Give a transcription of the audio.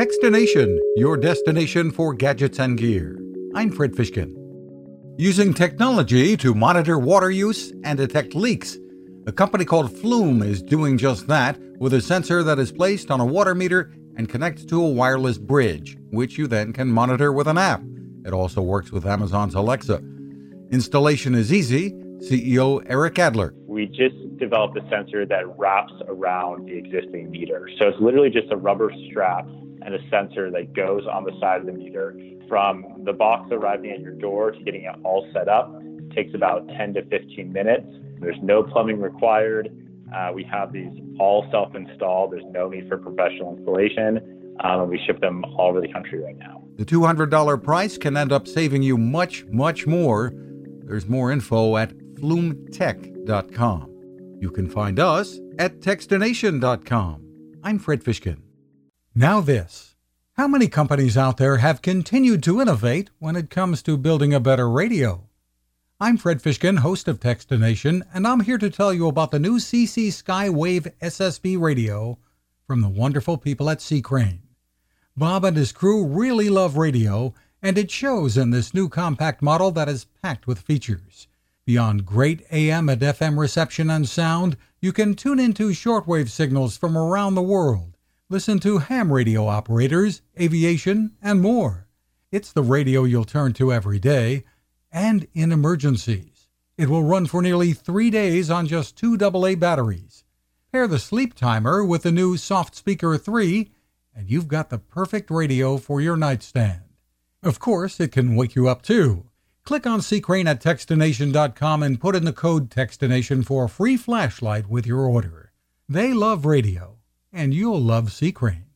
Techstination, your destination for gadgets and gear. I'm Fred Fishkin. Using technology to monitor water use and detect leaks, a company called Flume is doing just that with a sensor that is placed on a water meter and connects to a wireless bridge, which you then can monitor with an app. It also works with Amazon's Alexa. Installation is easy. CEO Eric Adler. We just developed a sensor that wraps around the existing meter. So it's literally just a rubber strap and a sensor that goes on the side of the meter. From the box arriving at your door to getting it all set up takes about 10 to 15 minutes. There's no plumbing required. Uh, we have these all self-installed. There's no need for professional installation. Um, and we ship them all over the country right now. The $200 price can end up saving you much, much more. There's more info at flumetech.com. You can find us at techstination.com. I'm Fred Fishkin. Now, this. How many companies out there have continued to innovate when it comes to building a better radio? I'm Fred Fishkin, host of Techstination, and I'm here to tell you about the new CC Skywave SSB radio from the wonderful people at C. Crane. Bob and his crew really love radio, and it shows in this new compact model that is packed with features. Beyond great AM and FM reception and sound, you can tune into shortwave signals from around the world, listen to ham radio operators, aviation, and more. It's the radio you'll turn to every day and in emergencies. It will run for nearly three days on just two AA batteries. Pair the sleep timer with the new Soft Speaker 3, and you've got the perfect radio for your nightstand. Of course, it can wake you up too. Click on Crane at Techstination.com and put in the code Techstination for a free flashlight with your order. They love radio, and you'll love C. Crane.